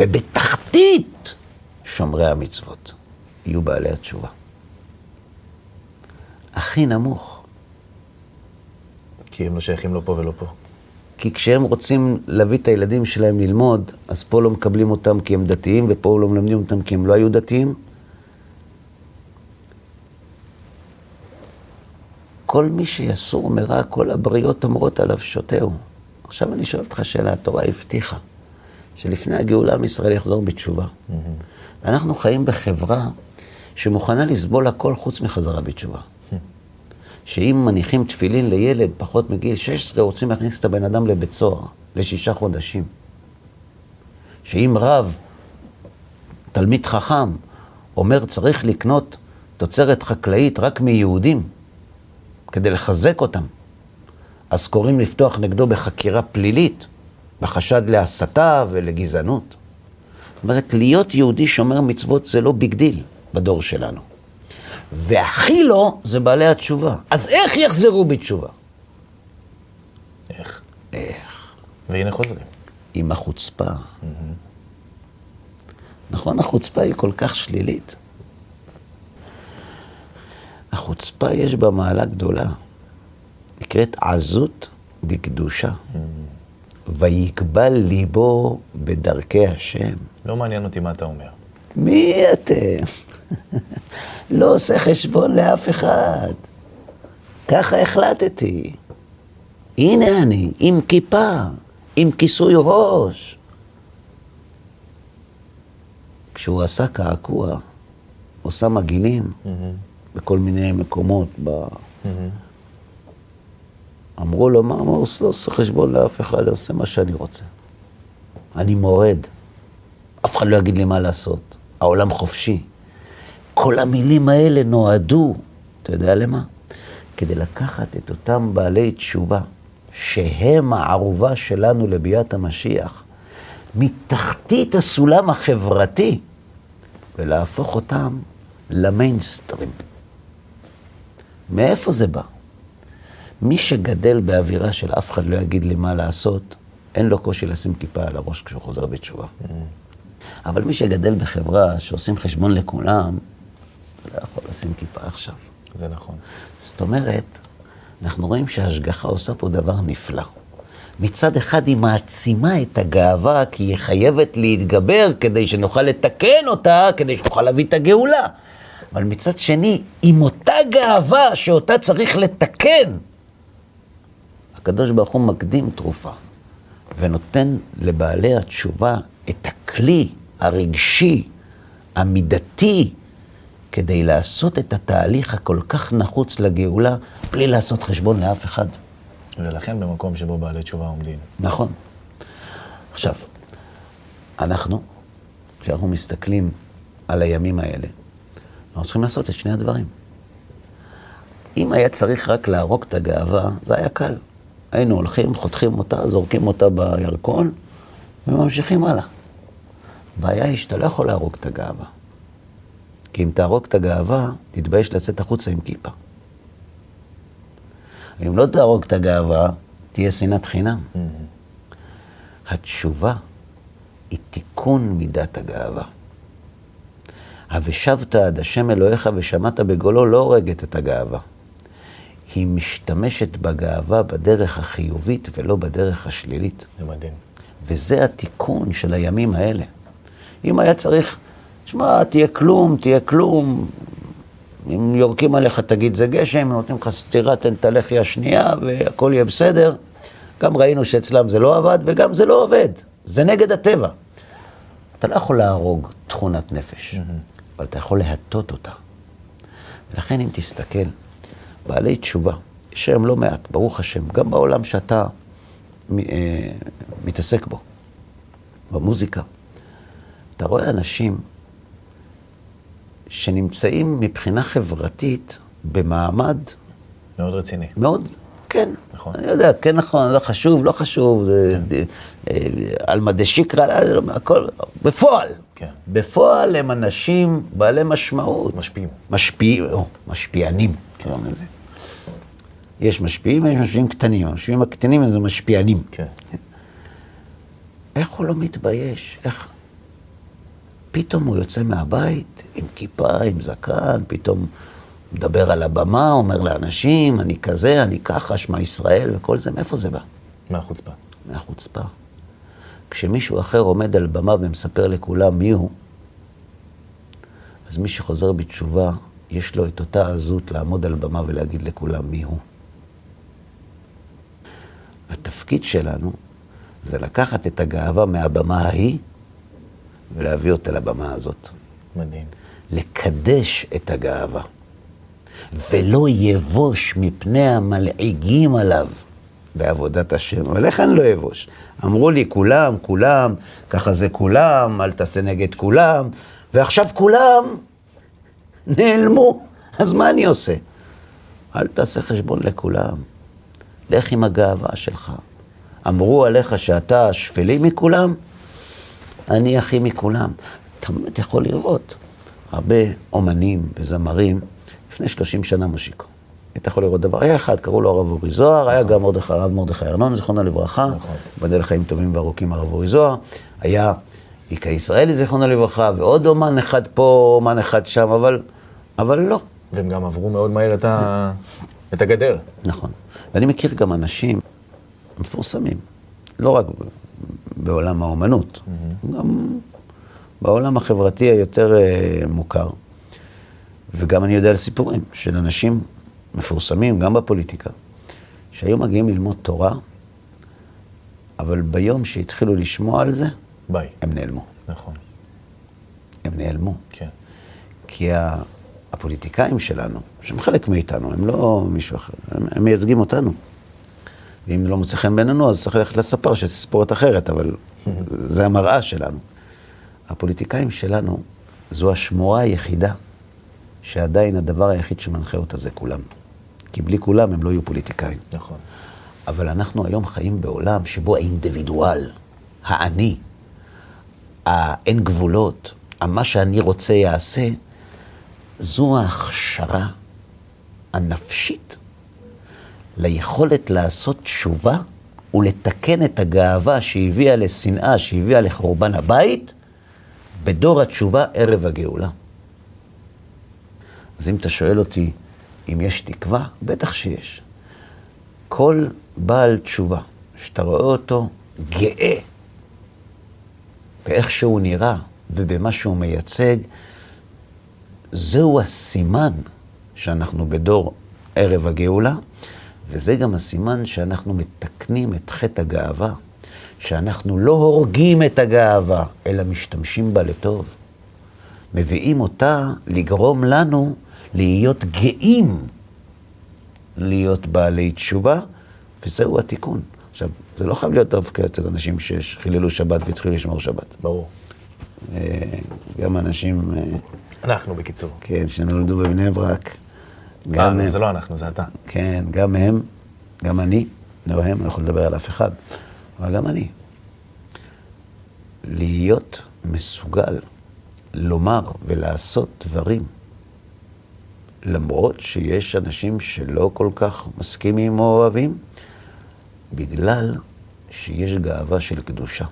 ובתחתית שומרי המצוות יהיו בעלי התשובה. הכי נמוך. כי הם לא שייכים לא פה ולא פה. כי כשהם רוצים להביא את הילדים שלהם ללמוד, אז פה לא מקבלים אותם כי הם דתיים, ופה לא מלמדים אותם כי הם לא היו דתיים. כל מי שיסור מרע, כל הבריות אומרות עליו שותהו. עכשיו אני שואל אותך שאלה, התורה הבטיחה שלפני הגאולה עם ישראל יחזור בתשובה. ואנחנו חיים בחברה שמוכנה לסבול הכל חוץ מחזרה בתשובה. שאם מניחים תפילין לילד פחות מגיל 16, רוצים להכניס את הבן אדם לבית סוהר לשישה חודשים. שאם רב, תלמיד חכם, אומר צריך לקנות תוצרת חקלאית רק מיהודים, כדי לחזק אותם, אז קוראים לפתוח נגדו בחקירה פלילית, בחשד להסתה ולגזענות. זאת אומרת, להיות יהודי שומר מצוות זה לא big deal בדור שלנו. והכי לא, זה בעלי התשובה. אז איך יחזרו בתשובה? איך? איך? והנה חוזרים. עם החוצפה. נכון, החוצפה היא כל כך שלילית. החוצפה יש בה מעלה גדולה. נקראת עזות דקדושה. ויקבל ליבו בדרכי השם. לא מעניין אותי מה אתה אומר. מי אתם? לא עושה חשבון לאף אחד. ככה החלטתי. הנה אני, עם כיפה, עם כיסוי ראש. כשהוא עשה קעקוע, הוא שם מגעילים בכל מיני מקומות. ב... אמרו לו, מה עמוס? לא עושה חשבון לאף אחד, אני עושה מה שאני רוצה. אני מורד. אף אחד לא יגיד לי מה לעשות. העולם חופשי. כל המילים האלה נועדו, אתה יודע למה? כדי לקחת את אותם בעלי תשובה, שהם הערובה שלנו לביאת המשיח, מתחתית הסולם החברתי, ולהפוך אותם למיינסטרים. מאיפה זה בא? מי שגדל באווירה של אף אחד לא יגיד לי מה לעשות, אין לו קושי לשים כיפה על הראש כשהוא חוזר בתשובה. Mm. אבל מי שגדל בחברה שעושים חשבון לכולם, לא יכול לשים כיפה עכשיו. זה נכון. זאת אומרת, אנחנו רואים שההשגחה עושה פה דבר נפלא. מצד אחד היא מעצימה את הגאווה, כי היא חייבת להתגבר כדי שנוכל לתקן אותה, כדי שנוכל להביא את הגאולה. אבל מצד שני, עם אותה גאווה שאותה צריך לתקן, הקדוש ברוך הוא מקדים תרופה, ונותן לבעלי התשובה את הכלי הרגשי, המידתי, כדי לעשות את התהליך הכל כך נחוץ לגאולה, בלי לעשות חשבון לאף אחד. ולכן במקום שבו בעלי תשובה עומדים. נכון. עכשיו, אנחנו, כשאנחנו מסתכלים על הימים האלה, אנחנו צריכים לעשות את שני הדברים. אם היה צריך רק להרוג את הגאווה, זה היה קל. היינו הולכים, חותכים אותה, זורקים אותה בירקון, וממשיכים הלאה. הבעיה היא שאתה לא יכול להרוג את הגאווה. כי אם תהרוג את הגאווה, תתבייש לצאת החוצה עם כיפה. אם לא תהרוג את הגאווה, תהיה שנאת חינם. Mm-hmm. התשובה היא תיקון מידת הגאווה. ה"ושבת עד השם אלוהיך ושמעת בגולו" לא הורגת את הגאווה. היא משתמשת בגאווה בדרך החיובית ולא בדרך השלילית. זה מדהים. וזה התיקון של הימים האלה. אם היה צריך, שמע, תהיה כלום, תהיה כלום, אם יורקים עליך תגיד זה גשם, נותנים לך סטירה, תן את הלחי השנייה והכל יהיה בסדר. גם ראינו שאצלם זה לא עבד וגם זה לא עובד, זה נגד הטבע. אתה לא יכול להרוג תכונת נפש, mm-hmm. אבל אתה יכול להטות אותה. ולכן אם תסתכל, בעלי תשובה, יש היום לא מעט, ברוך השם, גם בעולם שאתה אה, מתעסק בו, במוזיקה. אתה רואה אנשים שנמצאים מבחינה חברתית במעמד... מאוד רציני. מאוד, כן. נכון. אני יודע, כן נכון, לא חשוב, לא חשוב, כן. אה, על מדי שיקרא, הכל, בפועל. כן. בפועל הם אנשים בעלי משמעות. משפיעים. משפיעים, או, משפיענים, קוראים לזה. יש משפיעים ויש משפיעים קטנים. המשפיעים הקטנים זה משפיענים. כן. איך הוא לא מתבייש? איך... פתאום הוא יוצא מהבית עם כיפה, עם זקן, פתאום מדבר על הבמה, אומר לאנשים, אני כזה, אני ככה, שמע ישראל וכל זה, מאיפה זה בא? מהחוצפה. מהחוצפה. כשמישהו אחר עומד על במה ומספר לכולם מי הוא, אז מי שחוזר בתשובה, יש לו את אותה עזות לעמוד על במה ולהגיד לכולם מי הוא. התפקיד שלנו זה לקחת את הגאווה מהבמה ההיא ולהביא אותה לבמה הזאת. מדהים. לקדש את הגאווה, ולא יבוש מפני המלעיגים עליו בעבודת השם. אבל איך אני לא אבוש? אמרו לי, כולם, כולם, ככה זה כולם, אל תעשה נגד כולם, ועכשיו כולם נעלמו. אז מה אני עושה? אל תעשה חשבון לכולם. לך עם הגאווה שלך. אמרו עליך שאתה שפלי מכולם, אני הכי מכולם. אתה באמת יכול לראות הרבה אומנים וזמרים לפני 30 שנה מושיקו. היית יכול לראות דבר, היה אחד, קראו לו הרב אורי זוהר, היה גם מרדכי, הרב מרדכי ארנון, זיכרונו לברכה, בדל לחיים טובים וארוכים הרב אורי זוהר, היה איקה ישראלי, זיכרונו לברכה, ועוד אומן אחד פה, אומן אחד שם, אבל, אבל לא. והם גם עברו מאוד מהר את, ה... את הגדר. נכון. ואני מכיר גם אנשים מפורסמים, לא רק בעולם האומנות, mm-hmm. גם בעולם החברתי היותר uh, מוכר. וגם אני יודע על סיפורים של אנשים מפורסמים, גם בפוליטיקה, שהיו מגיעים ללמוד תורה, אבל ביום שהתחילו לשמוע על זה, ביי. הם נעלמו. נכון. הם נעלמו. כן. כי הפוליטיקאים שלנו, שהם חלק מאיתנו, הם לא מישהו אחר, הם, הם מייצגים אותנו. ואם לא מוצא חן בעינינו, אז צריך ללכת לספר שזה ספורט אחרת, אבל זה המראה שלנו. הפוליטיקאים שלנו, זו השמורה היחידה, שעדיין הדבר היחיד שמנחה אותה זה כולם. כי בלי כולם הם לא יהיו פוליטיקאים. נכון. אבל אנחנו היום חיים בעולם שבו האינדיבידואל, האני, האין גבולות, מה שאני רוצה יעשה, זו ההכשרה הנפשית ליכולת לעשות תשובה ולתקן את הגאווה שהביאה לשנאה, שהביאה לחורבן הבית, בדור התשובה ערב הגאולה. אז אם אתה שואל אותי אם יש תקווה, בטח שיש. כל בעל תשובה, שאתה רואה אותו גאה באיך שהוא נראה ובמה שהוא מייצג, זהו הסימן שאנחנו בדור ערב הגאולה, וזה גם הסימן שאנחנו מתקנים את חטא הגאווה, שאנחנו לא הורגים את הגאווה, אלא משתמשים בה לטוב. מביאים אותה לגרום לנו להיות גאים להיות בעלי תשובה, וזהו התיקון. עכשיו, זה לא חייב להיות דווקא אצל אנשים שחיללו שבת והתחילו לשמור שבת. ברור. אה, גם אנשים, אה, אנחנו, בקיצור. כן, שנולדו בבני ברק. אה, גם, זה לא אנחנו, זה אתה. כן, גם הם, גם אני, לא הם, אני יכול לדבר על אף אחד, אבל גם אני. להיות מסוגל לומר ולעשות דברים, למרות שיש אנשים שלא כל כך מסכימים או אוהבים, בגלל שיש גאווה של קדושה.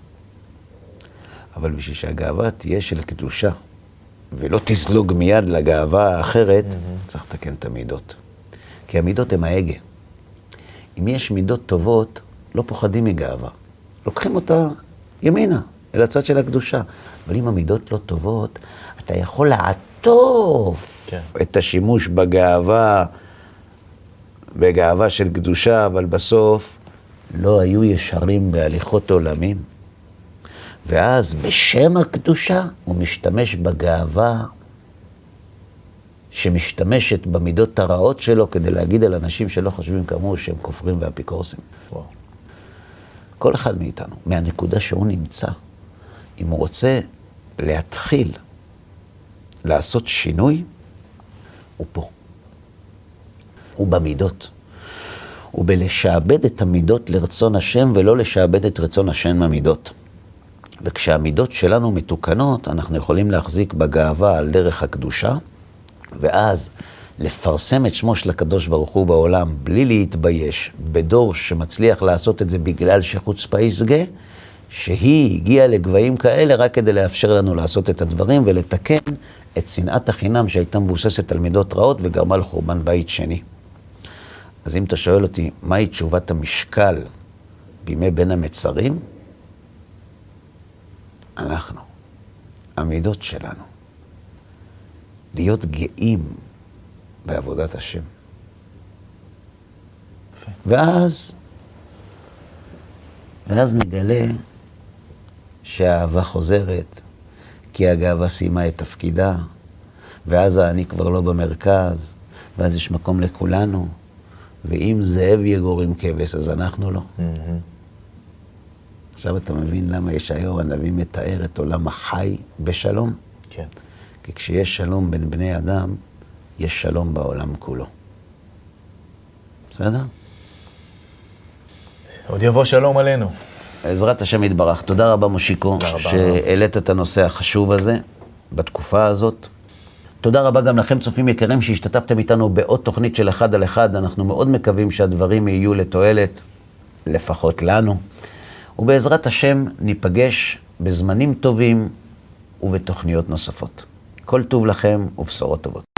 אבל בשביל שהגאווה תהיה של קדושה, ולא תזלוג מיד לגאווה האחרת, mm-hmm. צריך לתקן את המידות. כי המידות הן ההגה. אם יש מידות טובות, לא פוחדים מגאווה. לוקחים אותה ימינה, אל הצד של הקדושה. אבל אם המידות לא טובות, אתה יכול לעטוף כן. את השימוש בגאווה, בגאווה של קדושה, אבל בסוף לא היו ישרים בהליכות עולמים. ואז בשם הקדושה הוא משתמש בגאווה שמשתמשת במידות הרעות שלו כדי להגיד על אנשים שלא חושבים כמוהו שהם כופרים ואפיקורסים. וואו. כל אחד מאיתנו, מהנקודה שהוא נמצא, אם הוא רוצה להתחיל לעשות שינוי, הוא פה. הוא במידות. הוא בלשעבד את המידות לרצון השם ולא לשעבד את רצון השם במידות. וכשהמידות שלנו מתוקנות, אנחנו יכולים להחזיק בגאווה על דרך הקדושה, ואז לפרסם את שמו של הקדוש ברוך הוא בעולם בלי להתבייש, בדור שמצליח לעשות את זה בגלל שחוצפה ישגה, שהיא הגיעה לגבהים כאלה רק כדי לאפשר לנו לעשות את הדברים ולתקן את שנאת החינם שהייתה מבוססת על מידות רעות וגרמה לחורבן בית שני. אז אם אתה שואל אותי, מהי תשובת המשקל בימי בין המצרים? אנחנו, המידות שלנו, להיות גאים בעבודת השם. ואז, ואז נגלה שהאהבה חוזרת, כי הגאווה סיימה את תפקידה, ואז אני כבר לא במרכז, ואז יש מקום לכולנו, ואם זאב יגור עם כבש, אז אנחנו לא. Mm-hmm. עכשיו אתה מבין למה ישעיהו הנביא מתאר את עולם החי בשלום? כן. כי כשיש שלום בין בני אדם, יש שלום בעולם כולו. בסדר? עוד יבוא שלום עלינו. בעזרת השם יתברך. תודה רבה, מושיקו, שהעלית את הנושא החשוב הזה בתקופה הזאת. תודה רבה גם לכם, צופים יקרים, שהשתתפתם איתנו בעוד תוכנית של אחד על אחד. אנחנו מאוד מקווים שהדברים יהיו לתועלת, לפחות לנו. ובעזרת השם ניפגש בזמנים טובים ובתוכניות נוספות. כל טוב לכם ובשורות טובות.